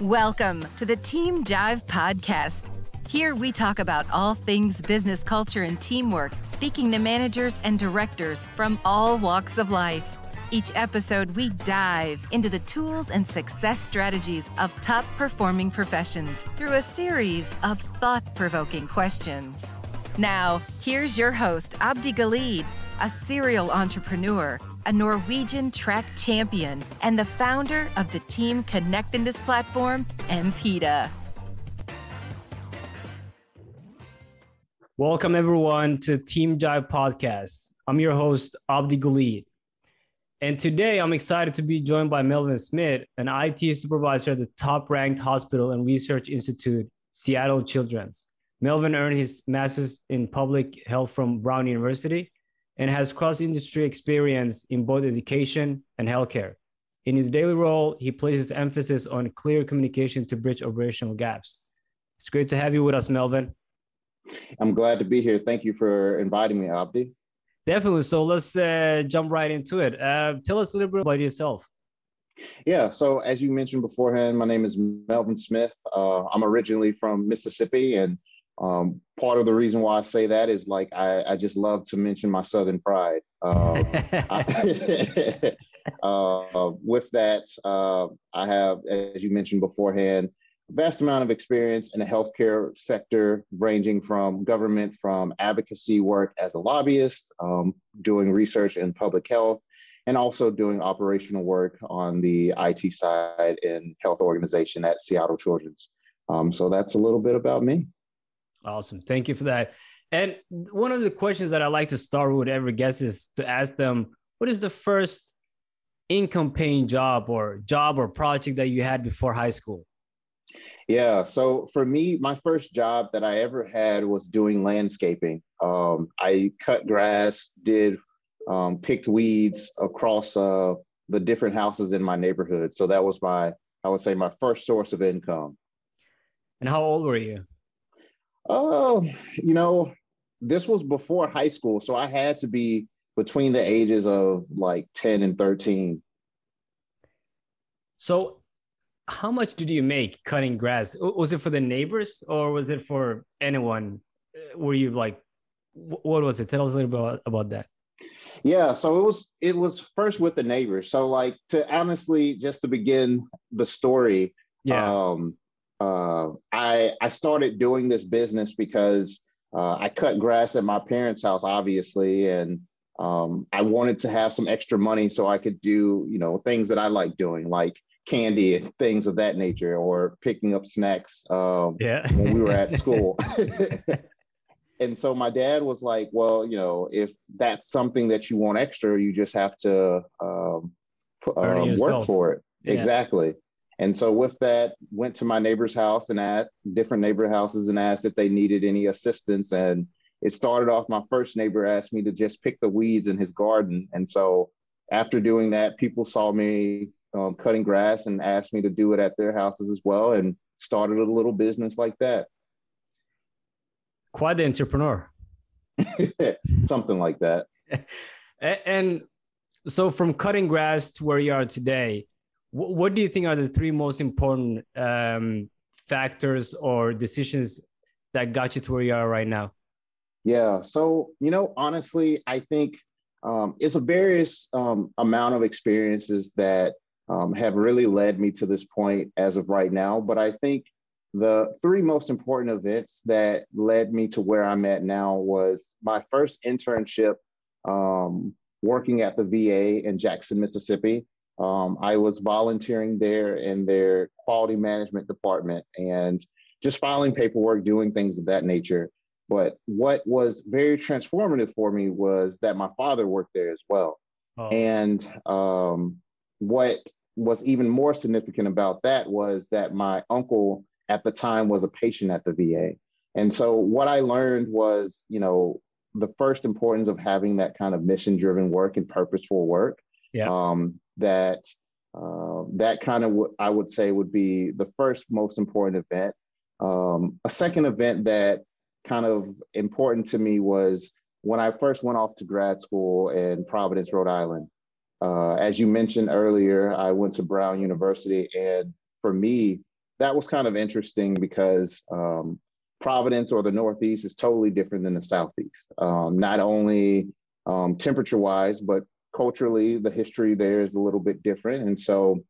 Welcome to the Team Jive Podcast. Here we talk about all things business culture and teamwork, speaking to managers and directors from all walks of life. Each episode, we dive into the tools and success strategies of top performing professions through a series of thought provoking questions. Now, here's your host, Abdi Galid, a serial entrepreneur, a Norwegian track champion, and the founder of the Team Connectedness platform, MPETA. Welcome, everyone, to Team Jive Podcast. I'm your host, Abdi Galid. And today I'm excited to be joined by Melvin Smith, an IT supervisor at the top ranked hospital and research institute, Seattle Children's. Melvin earned his master's in public health from Brown University and has cross industry experience in both education and healthcare. In his daily role, he places emphasis on clear communication to bridge operational gaps. It's great to have you with us, Melvin. I'm glad to be here. Thank you for inviting me, Abdi. Definitely. So let's uh, jump right into it. Uh, tell us a little bit about yourself. Yeah. So as you mentioned beforehand, my name is Melvin Smith. Uh, I'm originally from Mississippi, and um, part of the reason why I say that is like I, I just love to mention my Southern pride. Um, I, uh, with that, uh, I have, as you mentioned beforehand, a vast amount of experience in the healthcare sector, ranging from government, from advocacy work as a lobbyist, um, doing research in public health, and also doing operational work on the IT side in health organization at Seattle Children's. Um, so that's a little bit about me. Awesome. Thank you for that. And one of the questions that I like to start with every guest is to ask them, what is the first income paying job or job or project that you had before high school? Yeah. So for me, my first job that I ever had was doing landscaping. Um, I cut grass, did um, picked weeds across uh, the different houses in my neighborhood. So that was my, I would say, my first source of income. And how old were you? Oh, you know, this was before high school, so I had to be between the ages of like 10 and 13. So, how much did you make cutting grass? Was it for the neighbors or was it for anyone? Uh, were you like, what was it? Tell us a little bit about, about that. Yeah, so it was it was first with the neighbors. So like to honestly just to begin the story, yeah. um uh, I I started doing this business because uh, I cut grass at my parents' house, obviously, and um, I wanted to have some extra money so I could do you know things that I like doing, like candy and things of that nature, or picking up snacks um, yeah. when we were at school. and so my dad was like, "Well, you know, if that's something that you want extra, you just have to um, um, work for it." Yeah. Exactly. And so with that, went to my neighbor's house and at different neighbor houses and asked if they needed any assistance. And it started off, my first neighbor asked me to just pick the weeds in his garden. And so after doing that, people saw me um, cutting grass and asked me to do it at their houses as well and started a little business like that. Quite the entrepreneur. Something like that. and so from cutting grass to where you are today, what do you think are the three most important um, factors or decisions that got you to where you are right now? Yeah. So, you know, honestly, I think um, it's a various um, amount of experiences that um, have really led me to this point as of right now. But I think the three most important events that led me to where I'm at now was my first internship um, working at the VA in Jackson, Mississippi. Um, I was volunteering there in their quality management department and just filing paperwork, doing things of that nature. But what was very transformative for me was that my father worked there as well. Oh. And um, what was even more significant about that was that my uncle at the time was a patient at the VA. And so what I learned was, you know, the first importance of having that kind of mission driven work and purposeful work. Yeah. Um, that uh, that kind of w- I would say would be the first most important event. Um, a second event that kind of important to me was when I first went off to grad school in Providence, Rhode Island. Uh, as you mentioned earlier, I went to Brown University, and for me, that was kind of interesting because um, Providence or the Northeast is totally different than the Southeast. Um, not only um, temperature wise, but culturally, the history there is a little bit different. And so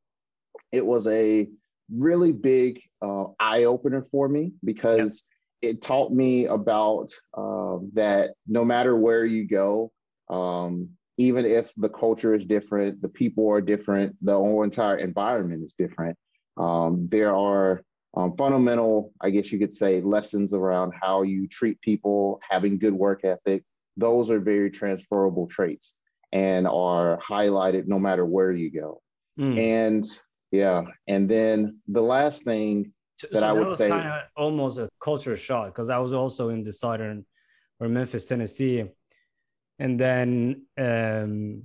it was a really big uh, eye opener for me because it taught me about uh, that no matter where you go, um, even if the culture is different, the people are different, the whole entire environment is different. Um, there are um, fundamental, I guess you could say, lessons around how you treat people, having good work ethic. Those are very transferable traits and are highlighted no matter where you go. Mm. And yeah, and then the last thing that so I would say kind of almost a culture shock because I was also in the southern or Memphis, Tennessee, and then um,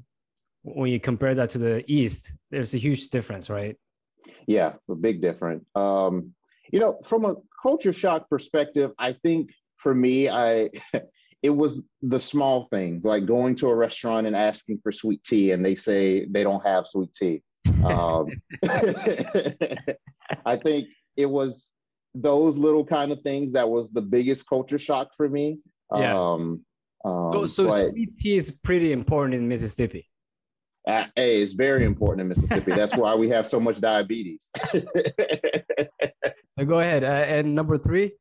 when you compare that to the east, there's a huge difference, right? Yeah, a big difference. Um, you know, from a culture shock perspective, I think for me, I it was the small things like going to a restaurant and asking for sweet tea, and they say they don't have sweet tea. Um, I think it was those little kind of things that was the biggest culture shock for me. Yeah. Um, um, so, so but, sweet tea is pretty important in Mississippi. Uh, hey, it's very important in Mississippi. That's why we have so much diabetes. so go ahead. Uh, and number three.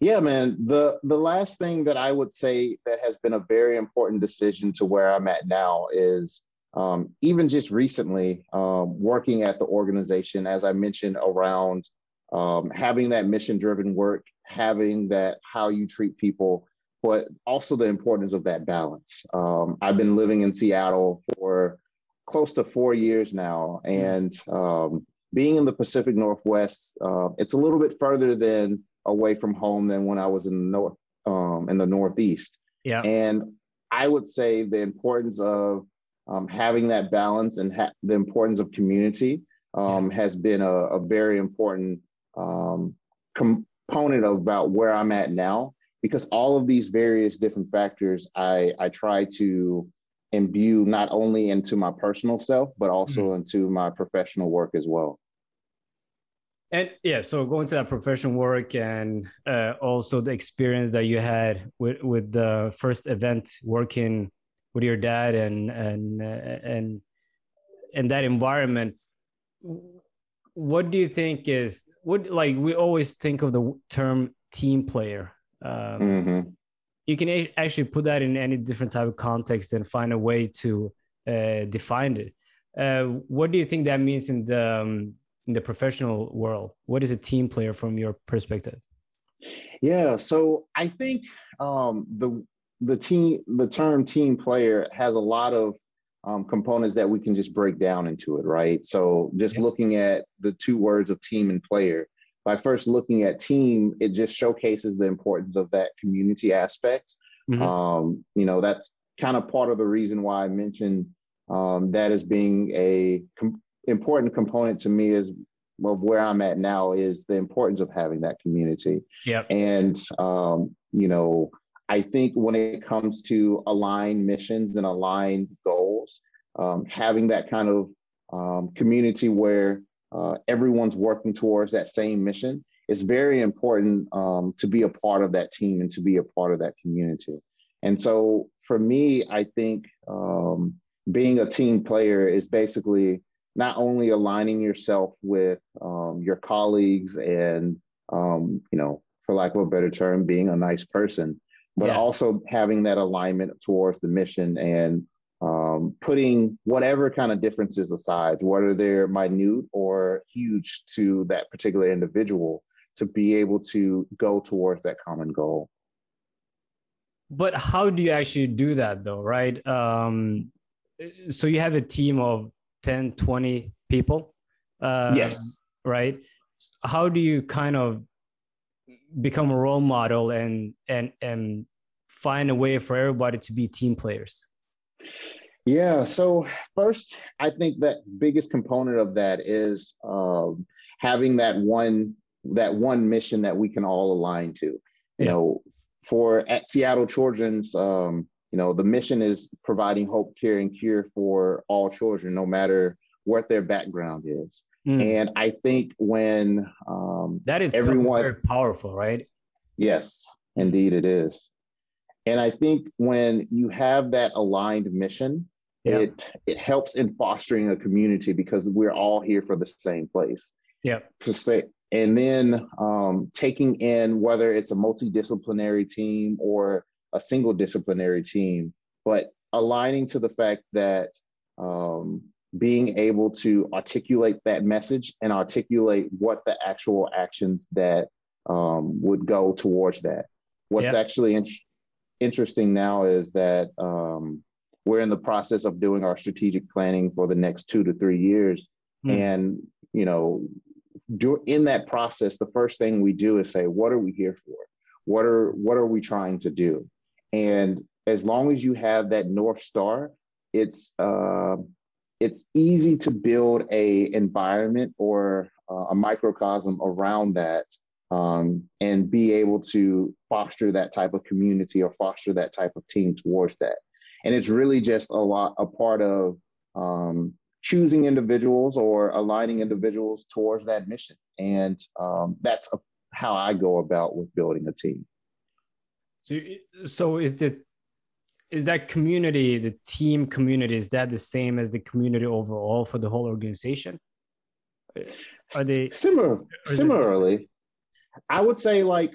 Yeah, man. The the last thing that I would say that has been a very important decision to where I'm at now is um, even just recently um, working at the organization, as I mentioned, around um, having that mission driven work, having that how you treat people, but also the importance of that balance. Um, I've been living in Seattle for close to four years now, and um, being in the Pacific Northwest, uh, it's a little bit further than away from home than when I was in the north um, in the Northeast. Yeah, and I would say the importance of um, having that balance and ha- the importance of community um, yeah. has been a, a very important um, component of about where I'm at now because all of these various different factors I, I try to imbue not only into my personal self but also mm-hmm. into my professional work as well and yeah so going to that professional work and uh, also the experience that you had with with the first event working with your dad and and uh, and in that environment what do you think is what like we always think of the term team player um, mm-hmm. you can a- actually put that in any different type of context and find a way to uh, define it uh, what do you think that means in the um, in the professional world what is a team player from your perspective yeah so i think um, the the team the term team player has a lot of um, components that we can just break down into it right so just yeah. looking at the two words of team and player by first looking at team it just showcases the importance of that community aspect mm-hmm. um, you know that's kind of part of the reason why i mentioned um, that as being a com- important component to me is of where i'm at now is the importance of having that community yeah and um, you know I think when it comes to aligned missions and aligned goals, um, having that kind of um, community where uh, everyone's working towards that same mission is very important um, to be a part of that team and to be a part of that community. And so for me, I think um, being a team player is basically not only aligning yourself with um, your colleagues and, um, you know, for lack of a better term, being a nice person, but yeah. also having that alignment towards the mission and um, putting whatever kind of differences aside, whether they're minute or huge to that particular individual, to be able to go towards that common goal. But how do you actually do that though, right? Um, so you have a team of 10, 20 people. Uh, yes. Right. How do you kind of become a role model and and and find a way for everybody to be team players? Yeah. So first, I think that biggest component of that is um, having that one that one mission that we can all align to. You yeah. know, for at Seattle Children's, um, you know, the mission is providing hope, care, and cure for all children, no matter what their background is. Mm. And I think when um, that is everyone, very powerful, right? Yes, indeed it is. And I think when you have that aligned mission, yeah. it it helps in fostering a community because we're all here for the same place. Yeah. And then um, taking in whether it's a multidisciplinary team or a single disciplinary team, but aligning to the fact that um, being able to articulate that message and articulate what the actual actions that um, would go towards that. What's yeah. actually in- interesting now is that um, we're in the process of doing our strategic planning for the next two to three years. Mm. And, you know, do, in that process, the first thing we do is say, what are we here for? What are what are we trying to do? And as long as you have that north star, it's uh, it's easy to build a environment or uh, a microcosm around that um, and be able to foster that type of community or foster that type of team towards that. And it's really just a lot a part of um, choosing individuals or aligning individuals towards that mission. And um, that's a, how I go about with building a team. So, so is the is that community, the team community, is that the same as the community overall for the whole organization? Are they similar? Similarly, I would say like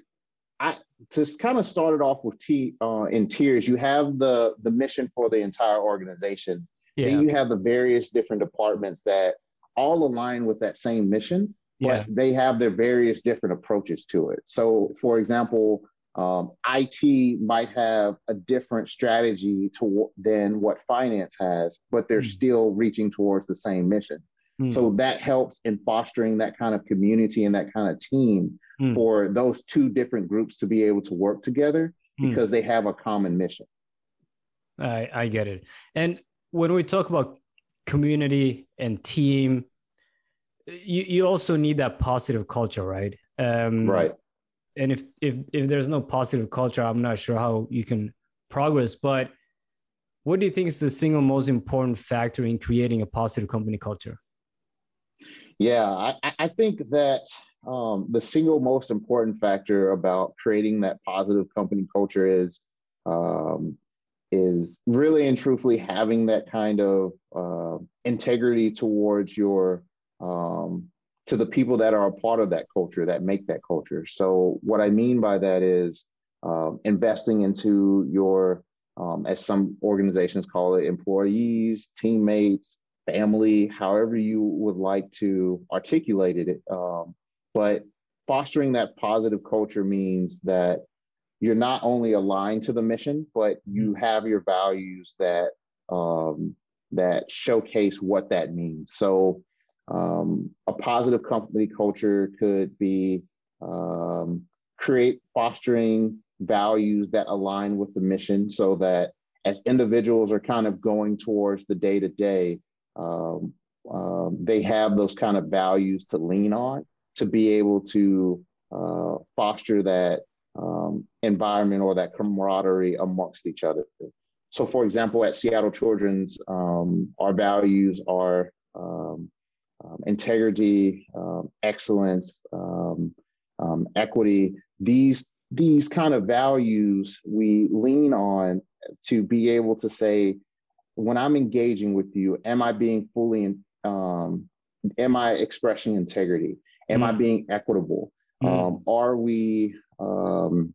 I to kind of start it off with T uh, in tiers. You have the the mission for the entire organization. Yeah. Then you have the various different departments that all align with that same mission, but yeah. they have their various different approaches to it. So, for example, um, IT might have a different strategy to, than what finance has, but they're mm. still reaching towards the same mission. Mm. So that helps in fostering that kind of community and that kind of team mm. for those two different groups to be able to work together hmm. because they have a common mission. I, I get it. And when we talk about community and team, you, you also need that positive culture, right? Um, right. And if if if there's no positive culture, I'm not sure how you can progress. But what do you think is the single most important factor in creating a positive company culture? Yeah, I, I think that um, the single most important factor about creating that positive company culture is um, is really and truthfully having that kind of uh, integrity towards your um, to the people that are a part of that culture that make that culture. So what I mean by that is uh, investing into your um, as some organizations call it employees, teammates, family, however you would like to articulate it. Um, but fostering that positive culture means that you're not only aligned to the mission, but you mm-hmm. have your values that um, that showcase what that means. So, um, a positive company culture could be um, create fostering values that align with the mission, so that as individuals are kind of going towards the day to day, they have those kind of values to lean on to be able to uh, foster that um, environment or that camaraderie amongst each other. So, for example, at Seattle Children's, um, our values are um, um integrity, um, excellence, um, equity. These these kind of values we lean on to be able to say, when I'm engaging with you, am I being fully in, am I expressing integrity? Am mm. I being equitable? Mm. Um, are we um,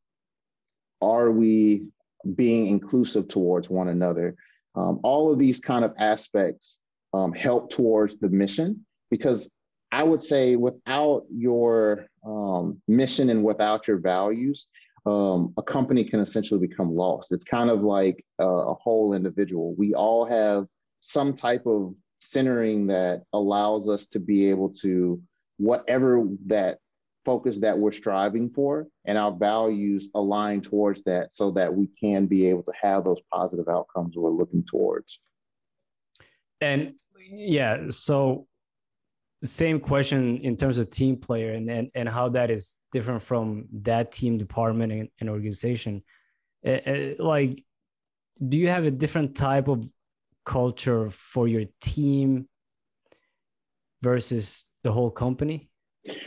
are we being inclusive towards one another? Um, all of these kind of aspects um, help towards the mission because I would say without your um, mission and without your values, um, a company can essentially become lost. It's kind of like a, a whole individual. We all have some type of centering that allows us to be able to whatever that focus that we're striving for and our values align towards that so that we can be able to have those positive outcomes we're looking towards and yeah so same question in terms of team player and, and, and how that is different from that team department and, and organization uh, like do you have a different type of culture for your team versus the whole company?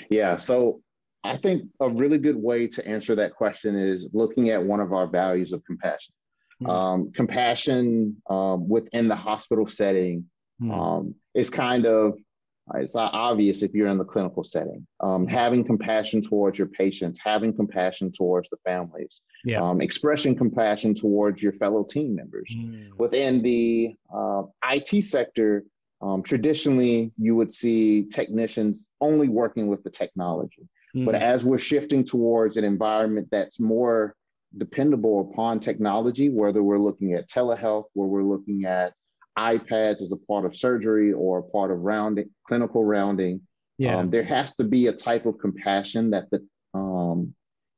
Yeah. So I think a really good way to answer that question is looking at one of our values of compassion. Mm. Um, compassion um, within the hospital setting mm. um, is kind of it's not obvious if you're in the clinical setting. Um, having compassion towards your patients, having compassion towards the families, yeah. um, expressing compassion towards your fellow team members. Mm. Within the uh, IT sector, um, traditionally you would see technicians only working with the technology. Mm. But as we're shifting towards an environment that's more dependable upon technology, whether we're looking at telehealth, where we're looking at iPads as a part of surgery or a part of rounding, clinical rounding. Yeah. Um, there has to be a type of compassion that the um,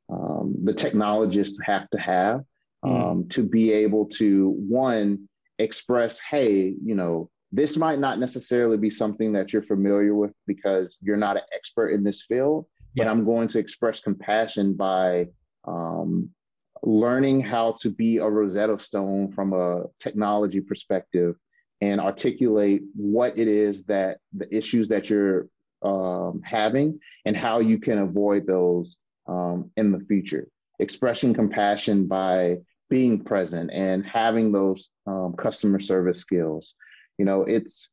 um, the technologists have to have mm. to be able to one express, hey, you know, this might not necessarily be something that you're familiar with because you're not an expert in this field, yeah. but I'm going to express compassion by um, learning how to be a Rosetta Stone from a technology perspective and articulate what it is that the issues that you're um, having and how you can avoid those um, in the future. Expressing compassion by being present and having those um, customer service skills. You know, it's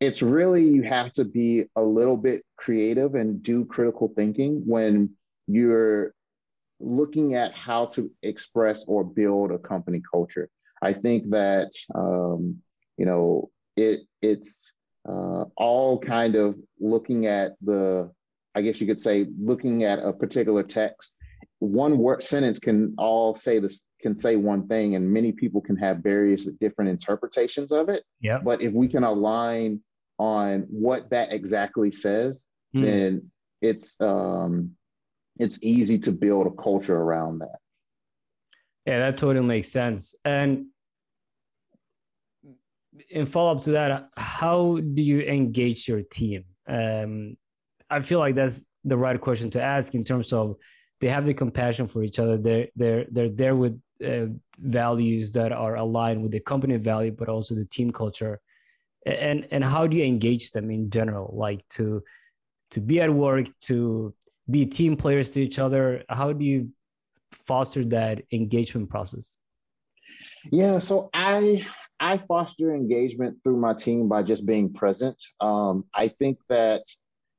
it's really you have to be a little bit creative and do critical thinking when you're looking at how to express or build a company culture. I think that um, you know, it it's uh, all kind of looking at the, I guess you could say, looking at a particular text. One word sentence can all say this can say one thing, and many people can have various different interpretations of it. Yeah. But if we can align on what that exactly says, mm. then it's um, it's easy to build a culture around that. Yeah, that totally makes sense. And in follow up to that, how do you engage your team? Um, I feel like that's the right question to ask in terms of they have the compassion for each other. They're they're they're there with uh, values that are aligned with the company value, but also the team culture. And and how do you engage them in general, like to to be at work, to be team players to each other? How do you foster that engagement process? Yeah, so I I foster engagement through my team by just being present. Um, I think that,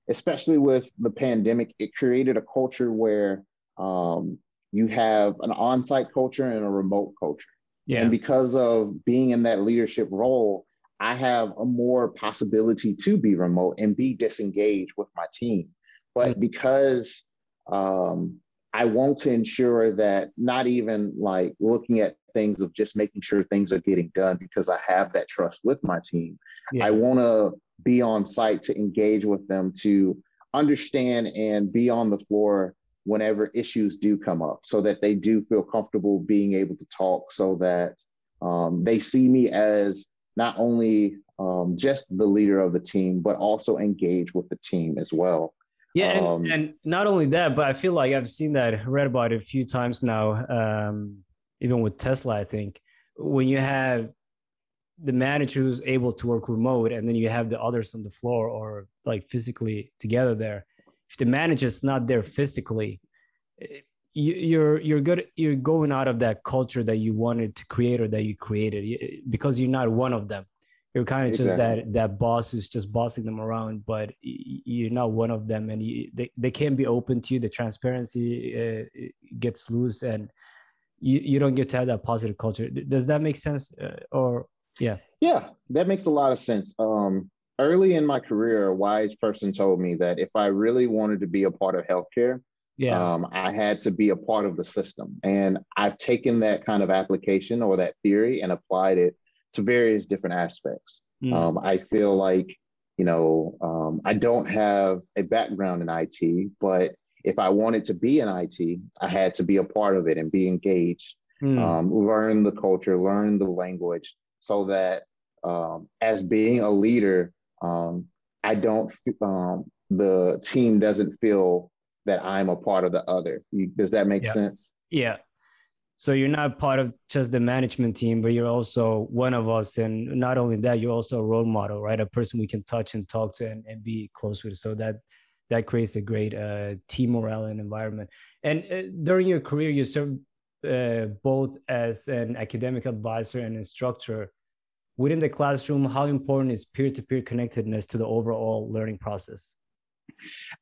especially with the pandemic, it created a culture where um, you have an on site culture and a remote culture. Yeah. And because of being in that leadership role, I have a more possibility to be remote and be disengaged with my team. But mm. because um, I want to ensure that not even like looking at things of just making sure things are getting done because I have that trust with my team. Yeah. I want to be on site to engage with them to understand and be on the floor whenever issues do come up so that they do feel comfortable being able to talk so that um, they see me as not only um, just the leader of the team, but also engage with the team as well. Yeah, and, um, and not only that, but I feel like I've seen that, read about it a few times now. Um, even with Tesla, I think when you have the manager who's able to work remote and then you have the others on the floor or like physically together there, if the manager's not there physically, eh, you, you're you're good you're going out of that culture that you wanted to create or that you created because you're not one of them you're kind of exactly. just that that boss who's just bossing them around but you're not one of them and you, they, they can be open to you the transparency uh, gets loose and you, you don't get to have that positive culture does that make sense uh, or yeah yeah that makes a lot of sense um early in my career a wise person told me that if i really wanted to be a part of healthcare yeah. Um, I had to be a part of the system. And I've taken that kind of application or that theory and applied it to various different aspects. Mm. Um, I feel like, you know, um, I don't have a background in IT, but if I wanted to be in IT, I had to be a part of it and be engaged, mm. um, learn the culture, learn the language, so that um, as being a leader, um, I don't, um, the team doesn't feel that I'm a part of the other. Does that make yeah. sense? Yeah. so you're not part of just the management team but you're also one of us and not only that you're also a role model right a person we can touch and talk to and, and be close with so that that creates a great uh, team morale and environment and uh, during your career you served uh, both as an academic advisor and instructor within the classroom how important is peer-to-peer connectedness to the overall learning process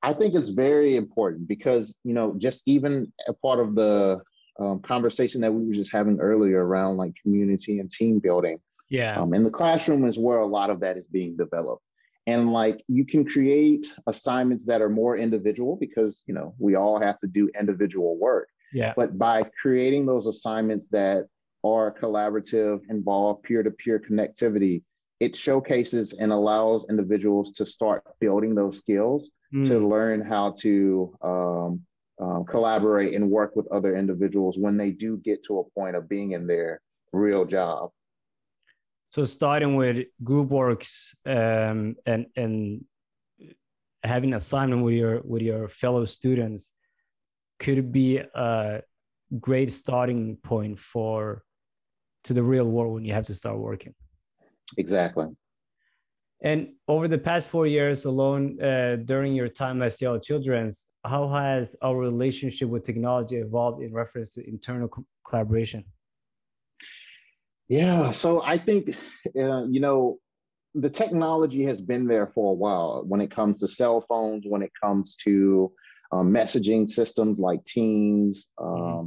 i think it's very important because you know just even a part of the um, conversation that we were just having earlier around like community and team building. Yeah. Um, and the classroom is where a lot of that is being developed. And like you can create assignments that are more individual because, you know, we all have to do individual work. Yeah. But by creating those assignments that are collaborative, involve peer to peer connectivity, it showcases and allows individuals to start building those skills mm. to learn how to um, um, collaborate and work with other individuals when they do get to a point of being in their real job. So starting with group works um, and and having assignment with your with your fellow students could be a great starting point for to the real world when you have to start working. Exactly. And over the past four years alone, uh, during your time at Seattle Children's, how has our relationship with technology evolved in reference to internal co- collaboration? Yeah, so I think, uh, you know, the technology has been there for a while when it comes to cell phones, when it comes to um, messaging systems like Teams, um, mm-hmm.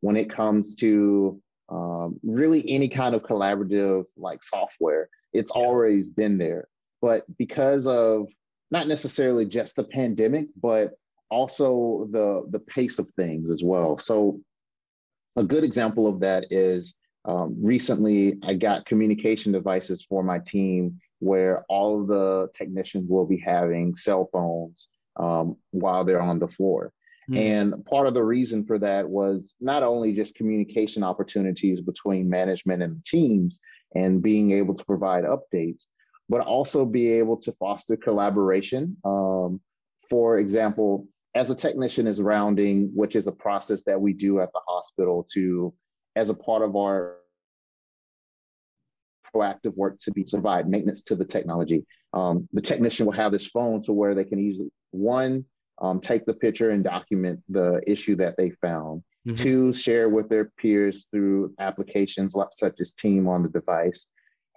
when it comes to um, really any kind of collaborative like software, it's yeah. always been there. But because of not necessarily just the pandemic, but also the the pace of things as well. So a good example of that is um, recently I got communication devices for my team where all of the technicians will be having cell phones um, while they're on the floor. Mm-hmm. And part of the reason for that was not only just communication opportunities between management and teams and being able to provide updates, but also be able to foster collaboration. Um, for example, as a technician is rounding, which is a process that we do at the hospital to, as a part of our proactive work to be provide maintenance to the technology. Um, the technician will have this phone to where they can easily one um, take the picture and document the issue that they found. Mm-hmm. Two, share with their peers through applications like, such as Team on the device,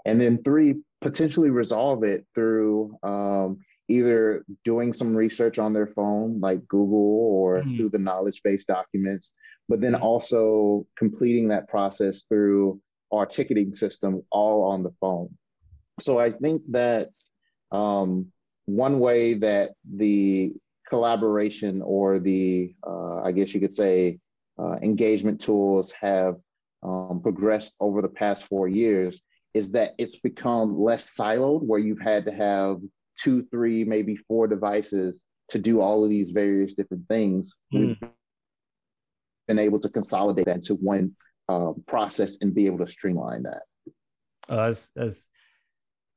and then three, potentially resolve it through um, either doing some research on their phone, like Google or mm. through the knowledge base documents, but then also completing that process through our ticketing system all on the phone. So I think that um, one way that the collaboration or the, uh, I guess you could say, uh, engagement tools have um, progressed over the past four years is that it's become less siloed where you've had to have two, three, maybe four devices to do all of these various different things. Mm. We've been able to consolidate that into one uh, process and be able to streamline that. Uh, as, as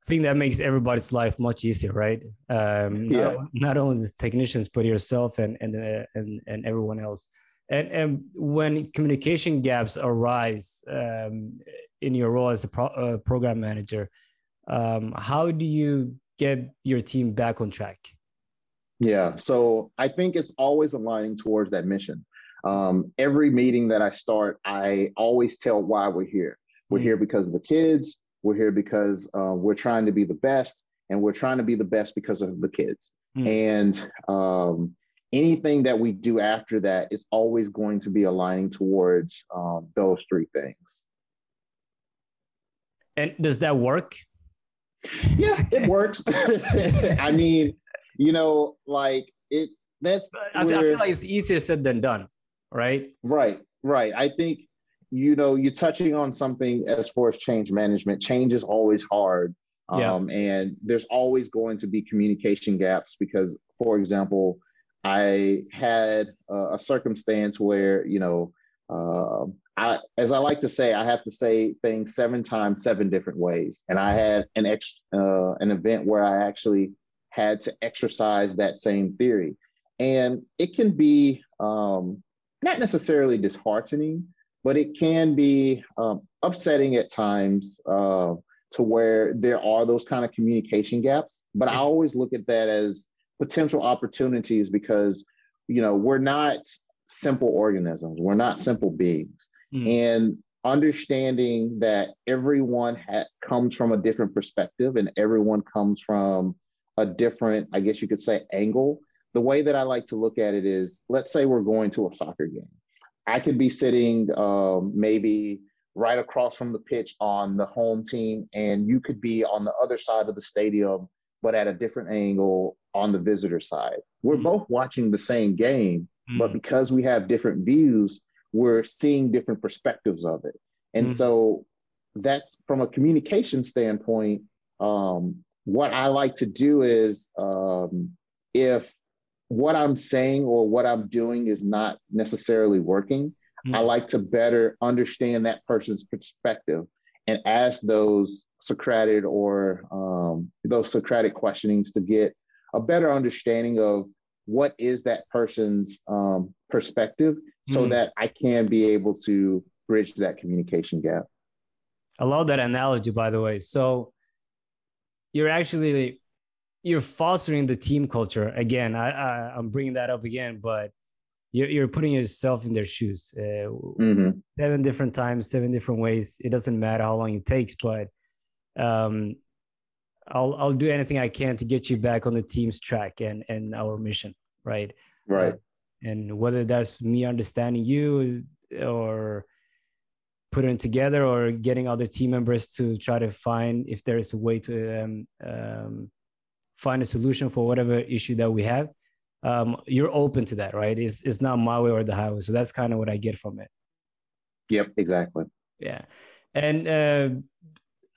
I think that makes everybody's life much easier, right? Um, yeah. Not, not, only the technicians, but yourself and and uh, and and everyone else. And and when communication gaps arise um, in your role as a pro, uh, program manager, um, how do you get your team back on track? Yeah, so I think it's always aligning towards that mission. Um, every meeting that I start, I always tell why we're here. We're mm here because of the kids. We're here because uh, we're trying to be the best, and we're trying to be the best because of the kids. mm And um, anything that we do after that is always going to be aligning towards um, those three things. And does that work? Yeah, it works. I mean, you know, like it's that's. I, I feel like it's easier said than done, right? Right, right. I think you know you're touching on something as far as change management. Change is always hard, yeah. um, and there's always going to be communication gaps because, for example, I had a, a circumstance where you know. Uh, I, as I like to say, I have to say things seven times, seven different ways. And I had an ex, uh, an event where I actually had to exercise that same theory, and it can be um, not necessarily disheartening, but it can be um, upsetting at times uh, to where there are those kind of communication gaps. But I always look at that as potential opportunities because you know we're not simple organisms, we're not simple beings, mm. and understanding that everyone ha- comes from a different perspective and everyone comes from a different, I guess you could say, angle. The way that I like to look at it is, let's say we're going to a soccer game I could be sitting um, maybe right across from the pitch on the home team, and you could be on the other side of the stadium, but at a different angle on the visitor side. We're mm-hmm. both watching the same game, mm-hmm. but because we have different views, we're seeing different perspectives of it. And mm-hmm. so that's from a communication standpoint. Um, what I like to do is um, if what I'm saying or what I'm doing is not necessarily working, mm-hmm. I like to better understand that person's perspective and ask those Socratic or um, those Socratic questionings to get a better understanding of what is that person's um, perspective so mm-hmm. that I can be able to bridge that communication gap. I love that analogy, by the way. So you're actually you're fostering the team culture again. I, I am bringing that up again, but you're you're putting yourself in their shoes. Uh, mm-hmm. Seven different times, seven different ways. It doesn't matter how long it takes, but um, I'll I'll do anything I can to get you back on the team's track and and our mission, right? Right. Uh, and whether that's me understanding you or putting it together or getting other team members to try to find if there is a way to um, um, find a solution for whatever issue that we have um, you're open to that right it's, it's not my way or the highway so that's kind of what i get from it yep exactly yeah and uh,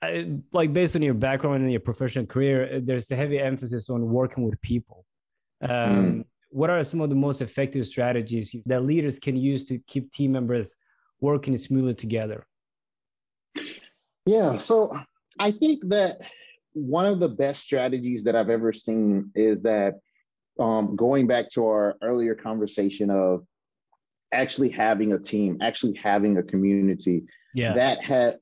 I, like based on your background and your professional career there's a heavy emphasis on working with people um, mm. What are some of the most effective strategies that leaders can use to keep team members working smoothly together yeah so i think that one of the best strategies that I've ever seen is that um, going back to our earlier conversation of actually having a team, actually having a community yeah. that had,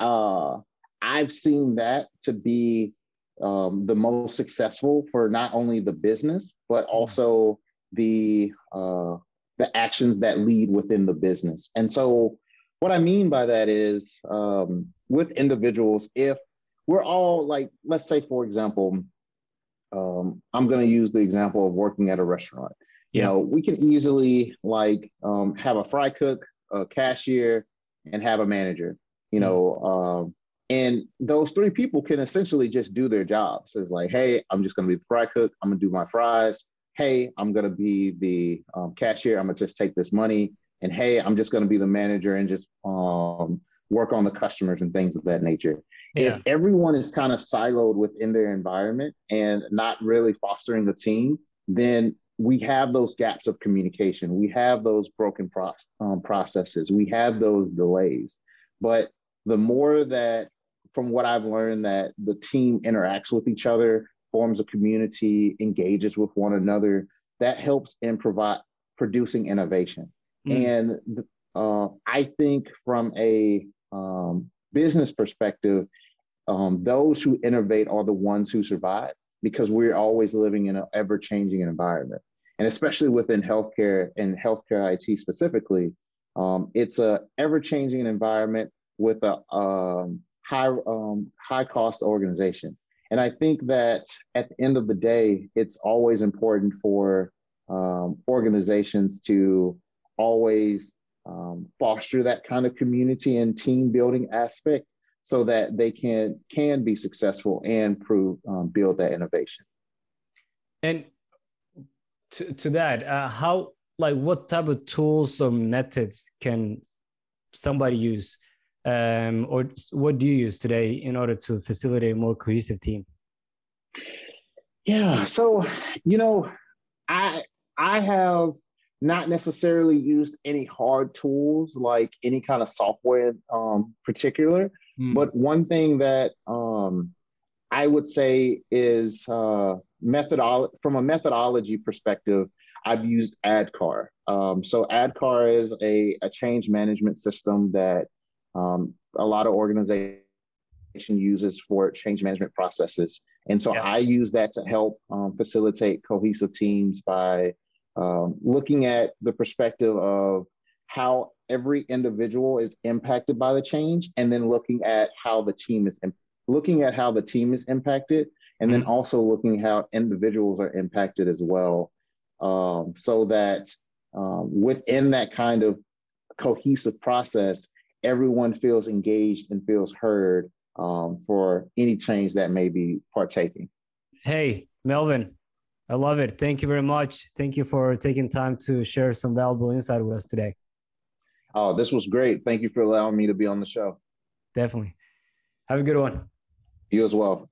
uh, I've seen that to be um, the most successful for not only the business, but mm-hmm. also the, uh, the actions that lead within the business. And so what I mean by that is um, with individuals, if we're all like, let's say, for example, um, I'm going to use the example of working at a restaurant. You know, we can easily like um, have a fry cook, a cashier, and have a manager. You know, um, and those three people can essentially just do their jobs. It's like, hey, I'm just going to be the fry cook. I'm going to do my fries. Hey, I'm going to be the um, cashier. I'm going to just take this money. And hey, I'm just going to be the manager and just um, work on the customers and things of that nature. Yeah. If everyone is kind of siloed within their environment and not really fostering a team, then we have those gaps of communication. We have those broken pro- um, processes. We have those delays. But the more that, from what I've learned, that the team interacts with each other, forms a community, engages with one another, that helps in provide producing innovation. Mm. And uh, I think from a um, business perspective, um, those who innovate are the ones who survive because we're always living in an ever changing environment. And especially within healthcare and healthcare IT specifically, um, it's a ever changing environment with a um, high um, high cost organization. And I think that at the end of the day, it's always important for um, organizations to always um, foster that kind of community and team building aspect so that they can can be successful and prove um, build that innovation and to, to that uh, how like what type of tools or methods can somebody use um, or what do you use today in order to facilitate a more cohesive team yeah so you know i i have not necessarily used any hard tools like any kind of software um, particular Mm. But one thing that um, I would say is uh, methodolo- from a methodology perspective, I've used ADKAR. Um, so ADKAR is a, a change management system that um, a lot of organizations uses for change management processes. And so yeah. I use that to help um, facilitate cohesive teams by um, looking at the perspective of how every individual is impacted by the change and then looking at how the team is looking at how the team is impacted and then mm-hmm. also looking how individuals are impacted as well um, so that um, within that kind of cohesive process everyone feels engaged and feels heard um, for any change that may be partaking. Hey melvin i love it. Thank you very much. Thank you for taking time to share some valuable insight with us today. Oh this was great. Thank you for allowing me to be on the show. Definitely. Have a good one. You as well